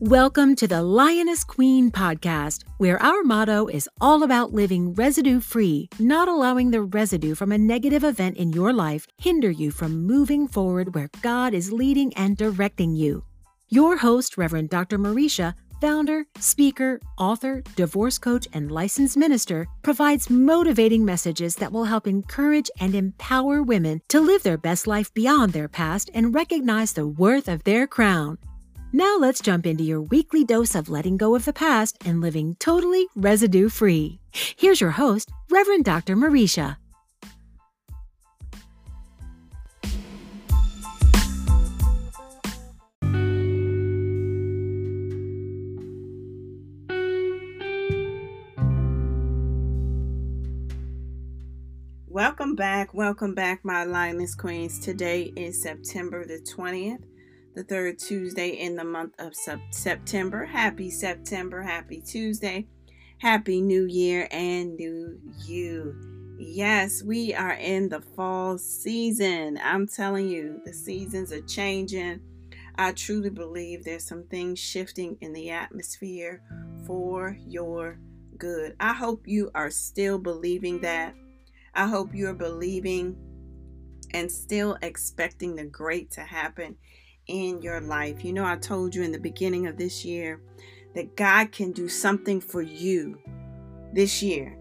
Welcome to the Lioness Queen podcast, where our motto is all about living residue free, not allowing the residue from a negative event in your life hinder you from moving forward where God is leading and directing you. Your host, Reverend Dr. Marisha, founder, speaker, author, divorce coach, and licensed minister, provides motivating messages that will help encourage and empower women to live their best life beyond their past and recognize the worth of their crown. Now let's jump into your weekly dose of letting go of the past and living totally residue free. Here's your host, Reverend Dr. Marisha. Welcome back. Welcome back, my Lioness Queens. Today is September the 20th the third Tuesday in the month of September. Happy September, happy Tuesday, happy New Year, and New You. Yes, we are in the fall season. I'm telling you, the seasons are changing. I truly believe there's some things shifting in the atmosphere for your good. I hope you are still believing that. I hope you're believing and still expecting the great to happen in your life. You know, I told you in the beginning of this year that God can do something for you this year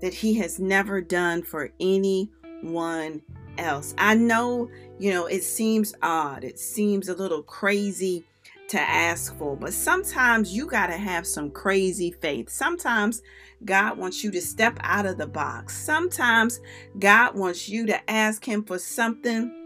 that He has never done for anyone else. I know, you know, it seems odd, it seems a little crazy to ask for, but sometimes you got to have some crazy faith. Sometimes God wants you to step out of the box. Sometimes God wants you to ask Him for something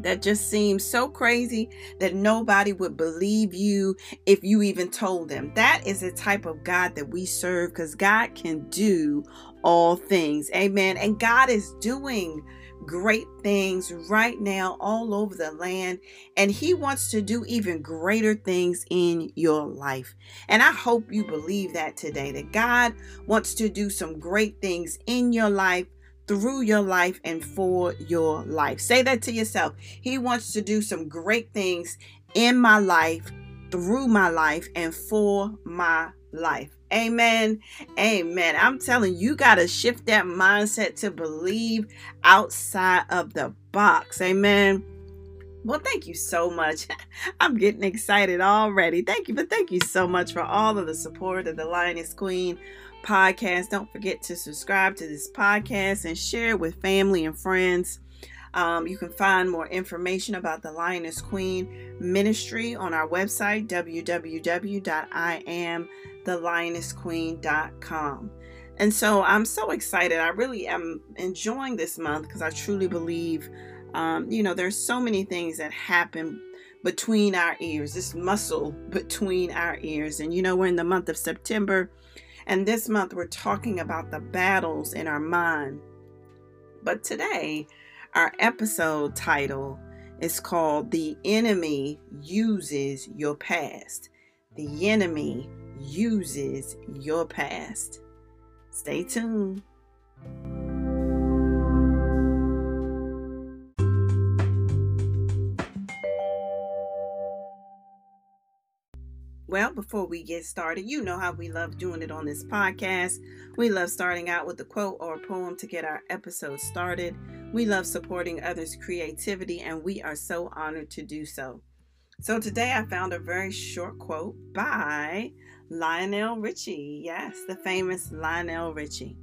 that just seems so crazy that nobody would believe you if you even told them. That is the type of God that we serve because God can do all things. Amen. And God is doing great things right now all over the land and he wants to do even greater things in your life. And I hope you believe that today that God wants to do some great things in your life through your life and for your life. Say that to yourself. He wants to do some great things in my life, through my life, and for my life. Amen. Amen. I'm telling you, you got to shift that mindset to believe outside of the box. Amen. Well, thank you so much. I'm getting excited already. Thank you, but thank you so much for all of the support of the Lioness Queen podcast. Don't forget to subscribe to this podcast and share it with family and friends. Um, you can find more information about the Lioness Queen ministry on our website, www.iamthelionessqueen.com. And so I'm so excited. I really am enjoying this month because I truly believe, um, you know, there's so many things that happen between our ears, this muscle between our ears. And, you know, we're in the month of September and this month, we're talking about the battles in our mind. But today, our episode title is called The Enemy Uses Your Past. The Enemy Uses Your Past. Stay tuned. Well, before we get started, you know how we love doing it on this podcast. We love starting out with a quote or a poem to get our episode started. We love supporting others' creativity, and we are so honored to do so. So today I found a very short quote by Lionel Richie. Yes, the famous Lionel Richie.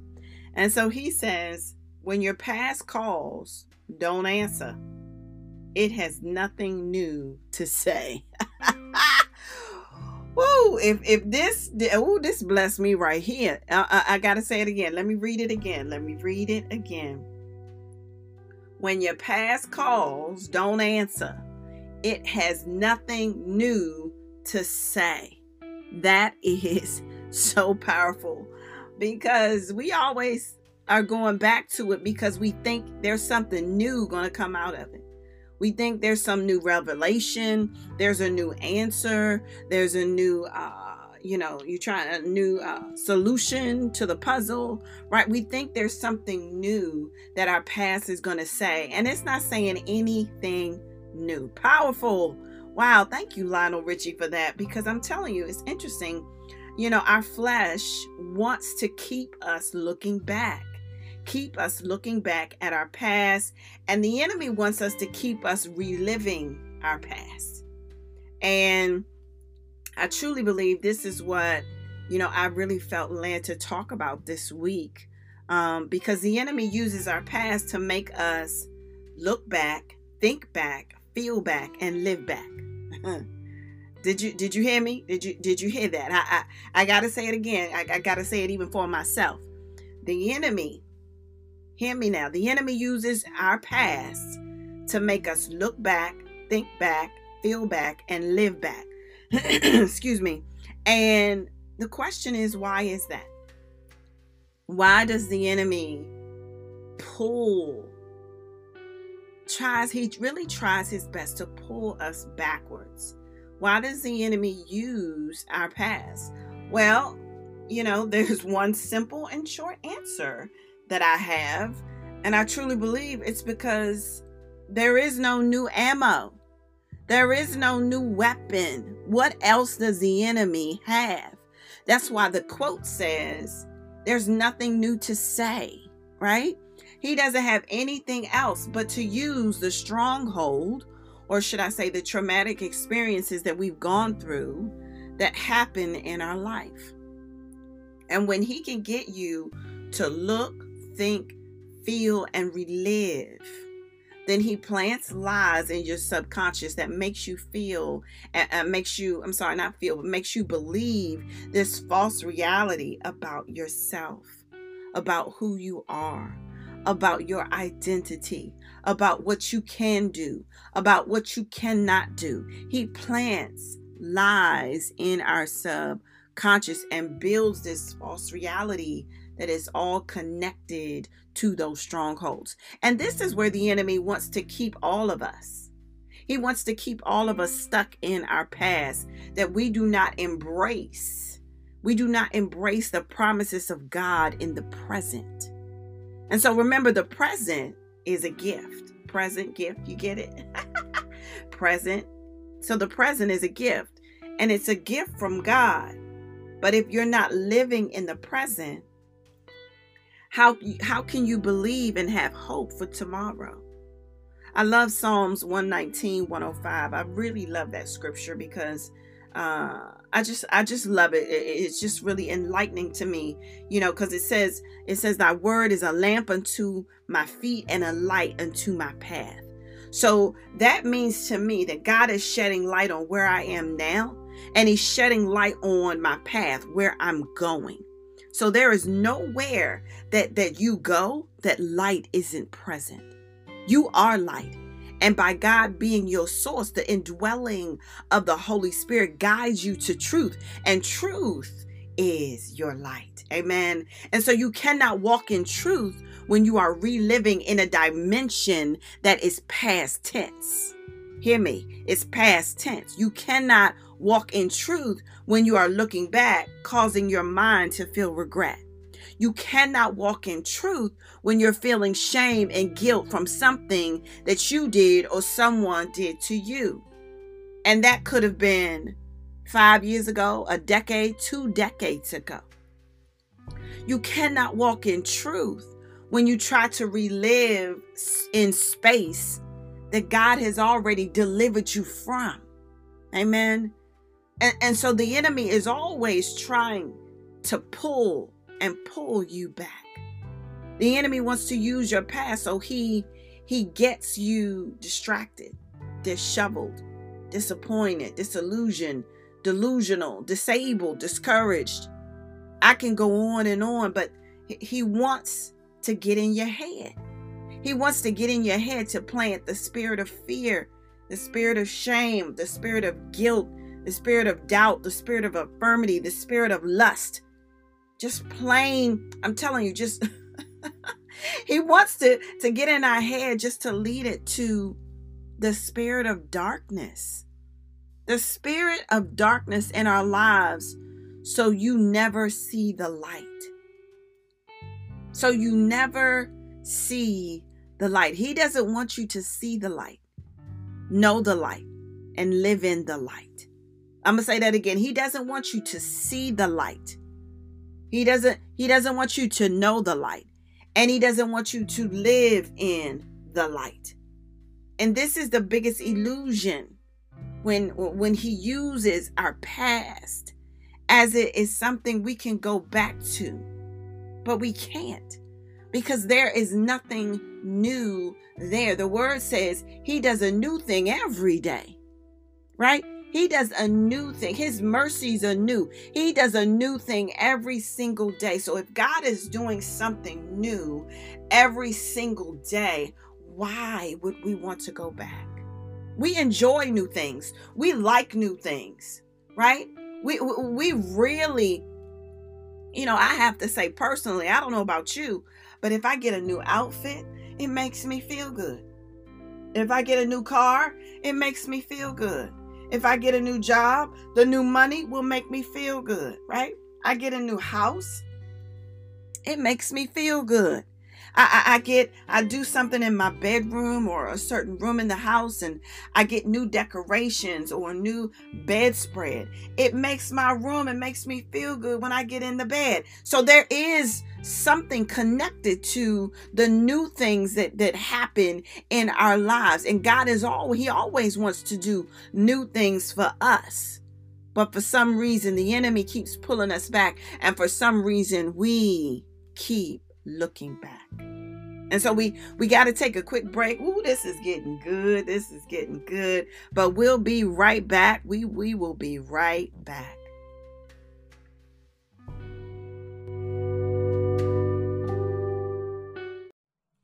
And so he says, When your past calls, don't answer. It has nothing new to say. Woo! If if this oh this blessed me right here. I, I, I gotta say it again. Let me read it again. Let me read it again. When your past calls, don't answer. It has nothing new to say. That is so powerful because we always are going back to it because we think there's something new going to come out of it. We think there's some new revelation, there's a new answer, there's a new, uh, you know, you try a new uh, solution to the puzzle, right? We think there's something new that our past is going to say, and it's not saying anything new. Powerful Wow, thank you, Lionel Richie, for that because I'm telling you, it's interesting. You know, our flesh wants to keep us looking back, keep us looking back at our past, and the enemy wants us to keep us reliving our past. And I truly believe this is what, you know, I really felt led to talk about this week um, because the enemy uses our past to make us look back, think back, feel back, and live back. did you did you hear me? Did you did you hear that? I I, I gotta say it again. I, I gotta say it even for myself. The enemy, hear me now. The enemy uses our past to make us look back, think back, feel back, and live back. Excuse me. And the question is, why is that? Why does the enemy pull tries he really tries his best to pull us backwards. Why does the enemy use our past? Well, you know, there's one simple and short answer that I have, and I truly believe it's because there is no new ammo. There is no new weapon. What else does the enemy have? That's why the quote says, There's nothing new to say, right? He doesn't have anything else but to use the stronghold, or should I say, the traumatic experiences that we've gone through that happen in our life. And when he can get you to look, think, feel, and relive, then he plants lies in your subconscious that makes you feel uh, makes you i'm sorry not feel but makes you believe this false reality about yourself about who you are about your identity, about what you can do, about what you cannot do. He plants lies in our subconscious and builds this false reality that is all connected to those strongholds. And this is where the enemy wants to keep all of us. He wants to keep all of us stuck in our past that we do not embrace. We do not embrace the promises of God in the present. And so remember, the present is a gift. Present gift, you get it? present. So the present is a gift, and it's a gift from God. But if you're not living in the present, how, how can you believe and have hope for tomorrow? I love Psalms 119, 105. I really love that scripture because uh, I just I just love it. It's just really enlightening to me, you know, because it says it says thy word is a lamp unto my feet and a light unto my path. So that means to me that God is shedding light on where I am now, and He's shedding light on my path where I'm going. So there is nowhere that that you go that light isn't present. You are light. And by God being your source, the indwelling of the Holy Spirit guides you to truth. And truth is your light. Amen. And so you cannot walk in truth when you are reliving in a dimension that is past tense. Hear me, it's past tense. You cannot walk in truth when you are looking back, causing your mind to feel regret. You cannot walk in truth when you're feeling shame and guilt from something that you did or someone did to you. And that could have been five years ago, a decade, two decades ago. You cannot walk in truth when you try to relive in space that God has already delivered you from. Amen. And, and so the enemy is always trying to pull and pull you back. The enemy wants to use your past so he he gets you distracted, disheveled, disappointed, disillusioned, delusional, disabled, discouraged. I can go on and on, but he wants to get in your head. He wants to get in your head to plant the spirit of fear, the spirit of shame, the spirit of guilt, the spirit of doubt, the spirit of infirmity, the spirit of lust, just plain i'm telling you just he wants to to get in our head just to lead it to the spirit of darkness. The spirit of darkness in our lives so you never see the light. So you never see the light. He doesn't want you to see the light know the light and live in the light. I'm going to say that again. He doesn't want you to see the light. He doesn't he doesn't want you to know the light. And he doesn't want you to live in the light. And this is the biggest illusion when when he uses our past as it is something we can go back to. But we can't because there is nothing new there. The word says he does a new thing every day. Right? He does a new thing. His mercies are new. He does a new thing every single day. So if God is doing something new every single day, why would we want to go back? We enjoy new things. We like new things, right? We we really you know, I have to say personally, I don't know about you, but if I get a new outfit, it makes me feel good. If I get a new car, it makes me feel good. If I get a new job, the new money will make me feel good, right? I get a new house, it makes me feel good. I, I, I, get I do something in my bedroom or a certain room in the house and I get new decorations or a new bedspread. It makes my room, it makes me feel good when I get in the bed. So there is something connected to the new things that that happen in our lives. And God is all he always wants to do new things for us. But for some reason the enemy keeps pulling us back and for some reason we keep looking back. And so we we got to take a quick break. Ooh, this is getting good. This is getting good. But we'll be right back. We we will be right back.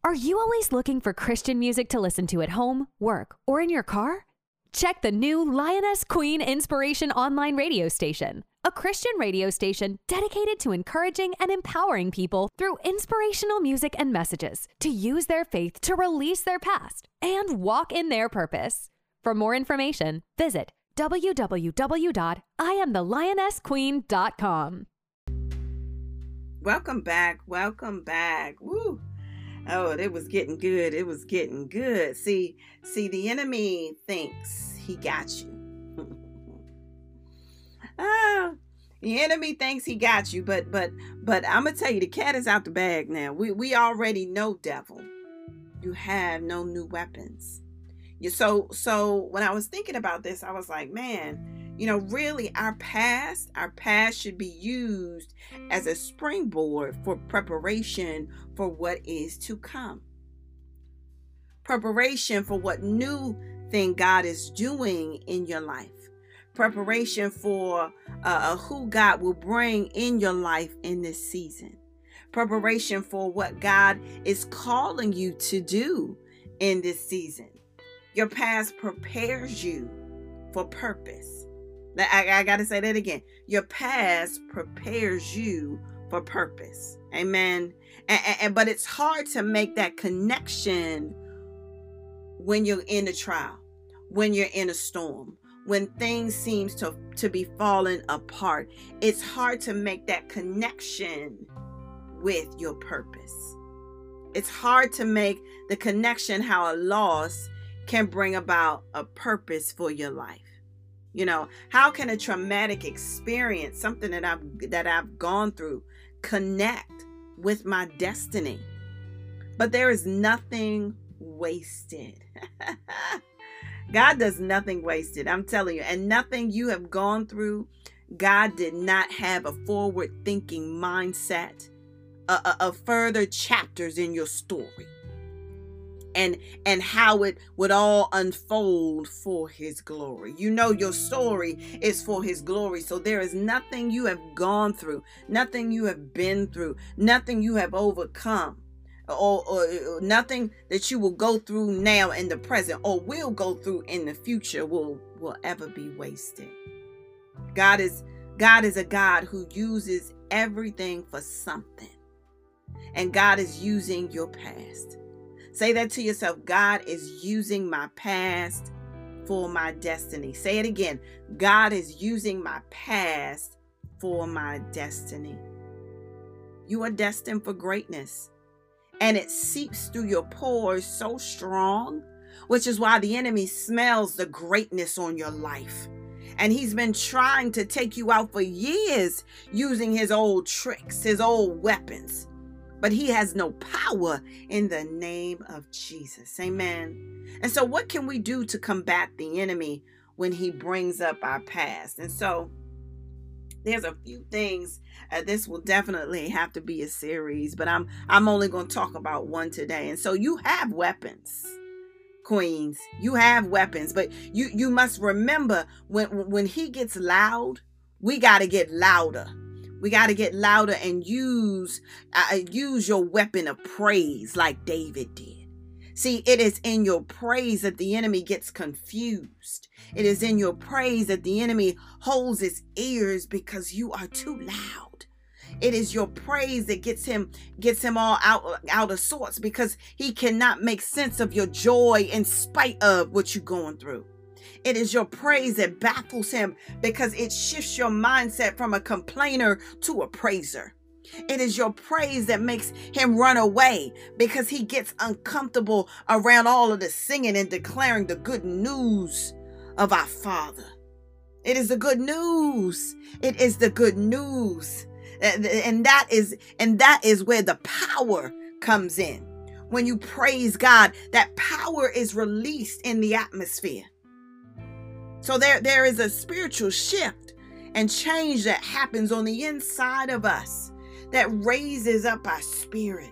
Are you always looking for Christian music to listen to at home, work, or in your car? Check the new Lioness Queen Inspiration online radio station a Christian radio station dedicated to encouraging and empowering people through inspirational music and messages to use their faith to release their past and walk in their purpose. For more information, visit www.iamthelionessqueen.com. Welcome back. Welcome back. Woo. Oh, it was getting good. It was getting good. See, see, the enemy thinks he got you. Ah, the enemy thinks he got you, but but but I'm gonna tell you, the cat is out the bag now. We we already know, devil, you have no new weapons. You so so when I was thinking about this, I was like, man, you know, really, our past, our past should be used as a springboard for preparation for what is to come. Preparation for what new thing God is doing in your life preparation for uh, uh, who God will bring in your life in this season, preparation for what God is calling you to do in this season. Your past prepares you for purpose. I, I got to say that again. Your past prepares you for purpose. Amen. And, and, but it's hard to make that connection when you're in a trial, when you're in a storm, when things seems to to be falling apart it's hard to make that connection with your purpose. It's hard to make the connection how a loss can bring about a purpose for your life. You know how can a traumatic experience something that i've that i've gone through connect with my destiny? But there is nothing wasted God does nothing wasted. I'm telling you. And nothing you have gone through, God did not have a forward thinking mindset, uh, uh, of further chapters in your story. And and how it would all unfold for his glory. You know your story is for his glory. So there is nothing you have gone through, nothing you have been through, nothing you have overcome or, or, nothing that you will go through now in the present or will go through in the future will will ever be wasted. God is god is a god who uses everything for something. And god is using your past. Say that to yourself god is using my past for my destiny. Say it again god is using my past for my destiny. You are destined for greatness and it seeps through your pores so strong which is why the enemy smells the greatness on your life. And he's been trying to take you out for years using his old tricks, his old weapons. But he has no power in the name of Jesus. Amen. And so, what can we do to combat the enemy when he brings up our past? And so, there's a few things uh, this will definitely have to be a series but i'm i'm only going to talk about one today and so you have weapons queens. You have weapons but you you must remember when when he gets loud we got to get louder. We got to get louder and use uh, use your weapon of praise like david did See, it is in your praise that the enemy gets confused. It is in your praise that the enemy holds his ears because you are too loud. It is your praise that gets him gets him all out out of sorts because he cannot make sense of your joy in spite of what you're going through. It is your praise that baffles him because it shifts your mindset from a complainer to a praiser. It is your praise that makes him run away because he gets uncomfortable around all of the singing and declaring the good news of our Father. It is the good news. It is the good news. And that is and that is where the power comes in. When you praise God, that power is released in the atmosphere. So there there is a spiritual shift and change that happens on the inside of us that raises up our spirit.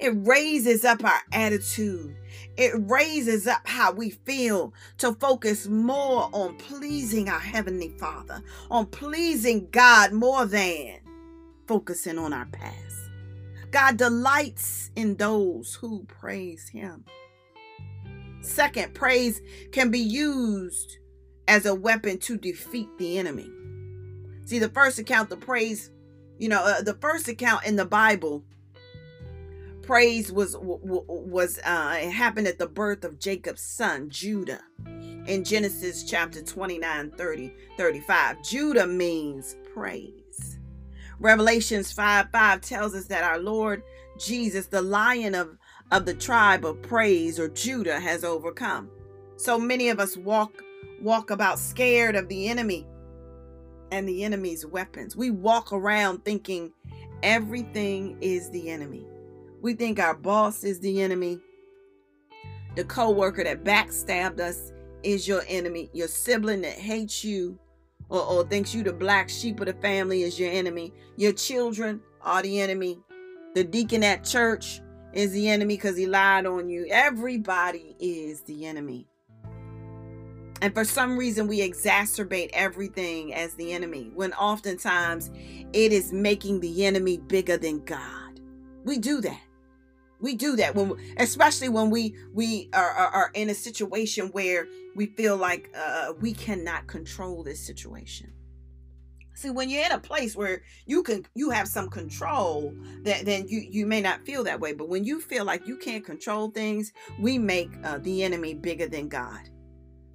It raises up our attitude. It raises up how we feel to focus more on pleasing our Heavenly Father, on pleasing God more than focusing on our past. God delights in those who praise Him. Second, praise can be used as a weapon to defeat the enemy. See, the first account, the praise you know, uh, the first account in the Bible, praise was was uh, it happened at the birth of Jacob's son Judah in Genesis chapter 29, 30, 35. Judah means praise. Revelations 5 5 tells us that our Lord Jesus, the lion of, of the tribe of praise or Judah, has overcome. So many of us walk walk about scared of the enemy and the enemy's weapons. We walk around thinking everything is the enemy. We think our boss is the enemy. The coworker that backstabbed us is your enemy. Your sibling that hates you or, or thinks you the black sheep of the family is your enemy. Your children are the enemy. The deacon at church is the enemy because he lied on you. Everybody is the enemy. And for some reason, we exacerbate everything as the enemy when oftentimes it is making the enemy bigger than God. We do that. We do that when, especially when we we are, are, are in a situation where we feel like uh, we cannot control this situation. See, when you're in a place where you can you have some control, that then you you may not feel that way. But when you feel like you can't control things, we make uh, the enemy bigger than God.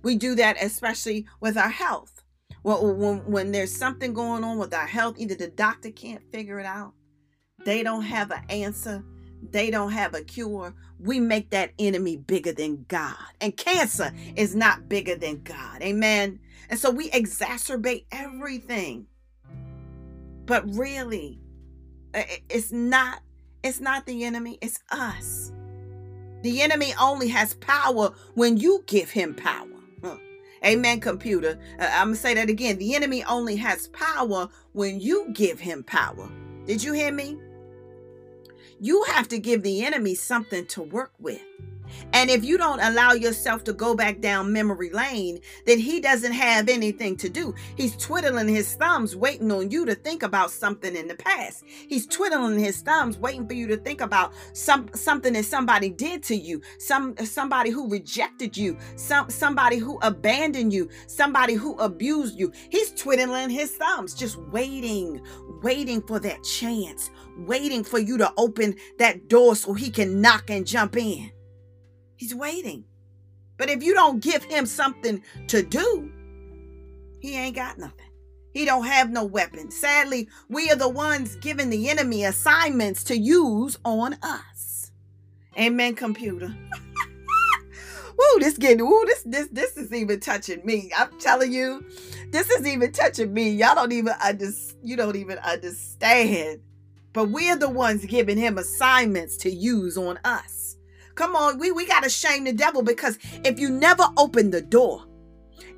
We do that especially with our health. Well, when, when there's something going on with our health, either the doctor can't figure it out, they don't have an answer, they don't have a cure. We make that enemy bigger than God. And cancer is not bigger than God. Amen. And so we exacerbate everything. But really, it's not it's not the enemy, it's us. The enemy only has power when you give him power. Amen, computer. Uh, I'm going to say that again. The enemy only has power when you give him power. Did you hear me? You have to give the enemy something to work with. And if you don't allow yourself to go back down memory lane, then he doesn't have anything to do. He's twiddling his thumbs, waiting on you to think about something in the past. He's twiddling his thumbs, waiting for you to think about some something that somebody did to you, some somebody who rejected you, some somebody who abandoned you, somebody who abused you. He's twiddling his thumbs, just waiting, waiting for that chance, waiting for you to open that door so he can knock and jump in. He's waiting. But if you don't give him something to do, he ain't got nothing. He don't have no weapon. Sadly, we are the ones giving the enemy assignments to use on us. Amen, computer. Ooh, this getting ooh, this this this is even touching me. I'm telling you, this is even touching me. Y'all don't even understand. You don't even understand. But we're the ones giving him assignments to use on us. Come on, we, we got to shame the devil because if you never open the door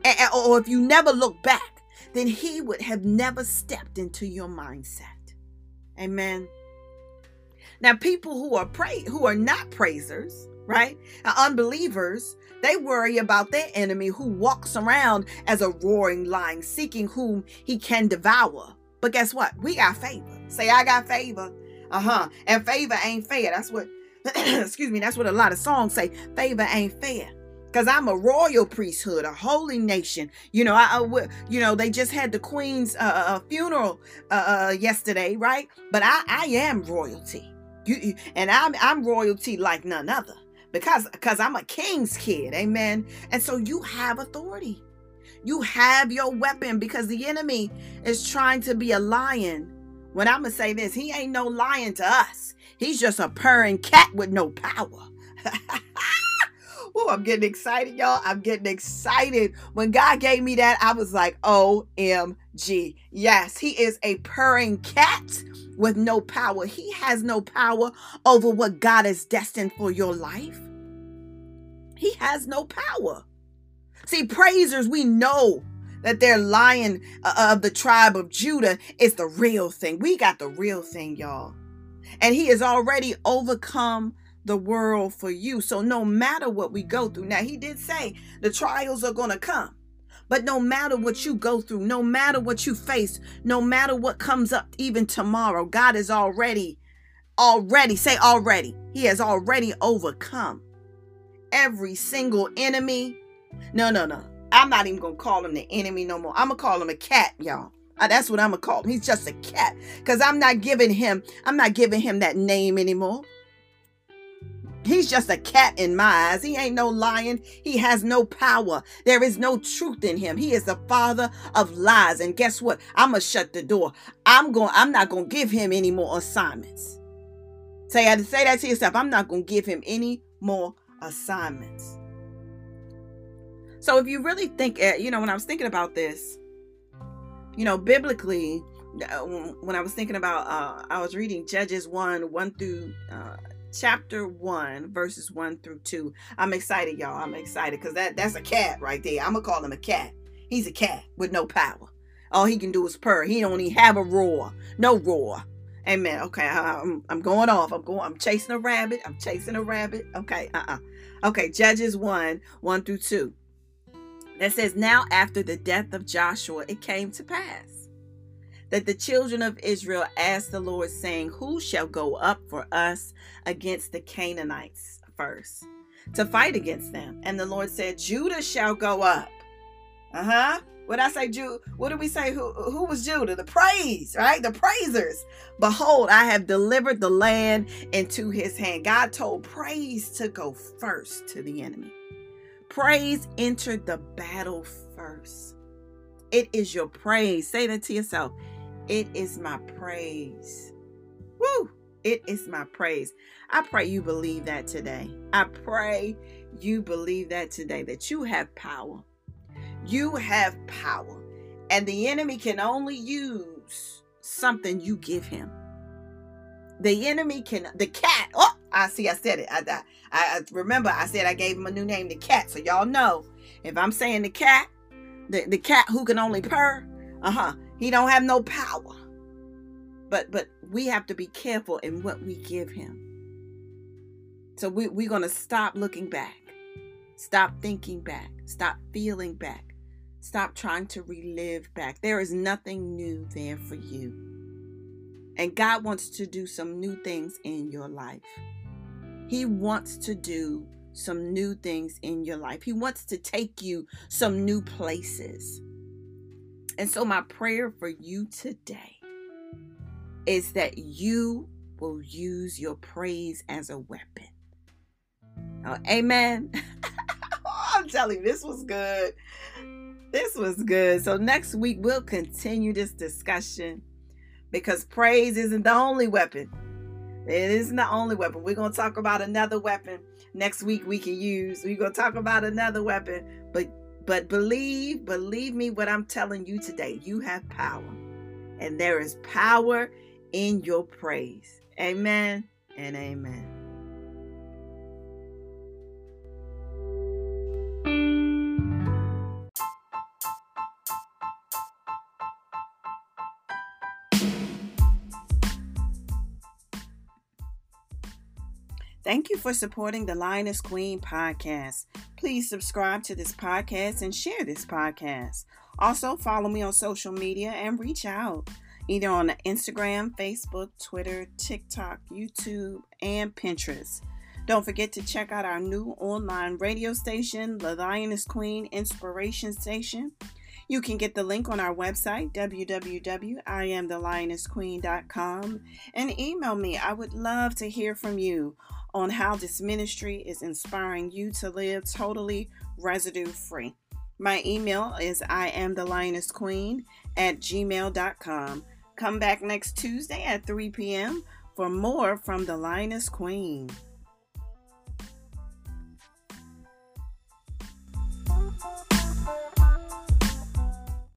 and, or if you never look back, then he would have never stepped into your mindset. Amen. Now, people who are pray who are not praisers, right? Unbelievers, they worry about their enemy who walks around as a roaring lion, seeking whom he can devour. But guess what? We got favor. Say, I got favor. Uh huh. And favor ain't fair. That's what, excuse me, that's what a lot of songs say. Favor ain't fair. Because I'm a royal priesthood, a holy nation. You know, I, I you know, they just had the queen's uh, uh, uh funeral uh, uh, yesterday, right? But I, I am royalty. You, you, and I'm, I'm royalty like none other because because I'm a king's kid, amen. And so you have authority. You have your weapon because the enemy is trying to be a lion when I'm to say this, he ain't no lion to us. He's just a purring cat with no power. Oh, I'm getting excited, y'all. I'm getting excited. When God gave me that, I was like, OMG. Yes, he is a purring cat with no power. He has no power over what God has destined for your life. He has no power. See, praisers, we know that their lion uh, of the tribe of Judah is the real thing. We got the real thing, y'all. And he has already overcome the world for you. So no matter what we go through, now he did say the trials are going to come. But no matter what you go through, no matter what you face, no matter what comes up even tomorrow, God is already, already, say already, He has already overcome every single enemy. No, no, no. I'm not even gonna call him the enemy no more. I'm gonna call him a cat, y'all. Uh, that's what I'm gonna call him. He's just a cat. Because I'm not giving him, I'm not giving him that name anymore. He's just a cat in my eyes. He ain't no lion. He has no power. There is no truth in him. He is the father of lies. And guess what? I'm gonna shut the door. I'm going, I'm not gonna give him any more assignments. Say, say that to yourself. I'm not gonna give him any more assignments. So if you really think, eh, you know, when I was thinking about this, you know, biblically, uh, when I was thinking about, uh, I was reading Judges 1 1 through uh, chapter 1, verses 1 through 2. I'm excited, y'all. I'm excited because that, that's a cat right there. I'm going to call him a cat. He's a cat with no power. All he can do is purr. He don't even have a roar. No roar. Amen. Okay, I'm, I'm going off. I'm going. I'm chasing a rabbit. I'm chasing a rabbit. Okay. Uh-uh. Okay. Judges 1, 1 through 2 that says, Now after the death of Joshua, it came to pass that the children of Israel asked the Lord, saying, Who shall go up for us against the Canaanites first to fight against them? And the Lord said, Judah shall go up. Uh huh. What I say, Jude? What do we say? Who who was Judah? The praise, right? The praisers. Behold, I have delivered the land into his hand. God told praise to go first to the enemy. Praise entered the battle first. It is your praise. Say that to yourself. It is my praise. Woo! It is my praise. I pray you believe that today. I pray you believe that today, that you have power. You have power. And the enemy can only use something you give him. The enemy can, the cat, oh, I see, I said it. I, I, I remember I said I gave him a new name, the cat. So y'all know if I'm saying the cat, the, the cat who can only purr, uh-huh, he don't have no power. But but we have to be careful in what we give him. So we, we're gonna stop looking back, stop thinking back, stop feeling back, stop trying to relive back. There is nothing new there for you. And God wants to do some new things in your life. He wants to do some new things in your life. He wants to take you some new places. And so, my prayer for you today is that you will use your praise as a weapon. Uh, oh, amen. I'm telling you, this was good. This was good. So, next week, we'll continue this discussion because praise isn't the only weapon It isn't the only weapon. We're going to talk about another weapon next week we can use. We're going to talk about another weapon, but but believe, believe me what I'm telling you today. You have power. And there is power in your praise. Amen and amen. Thank you for supporting the Lioness Queen podcast. Please subscribe to this podcast and share this podcast. Also, follow me on social media and reach out either on Instagram, Facebook, Twitter, TikTok, YouTube, and Pinterest. Don't forget to check out our new online radio station, The Lioness Queen Inspiration Station. You can get the link on our website, www.iamthelionessqueen.com, and email me. I would love to hear from you on how this ministry is inspiring you to live totally residue free. My email is I am the lioness queen at gmail.com. Come back next Tuesday at 3 p.m. for more from the lioness queen.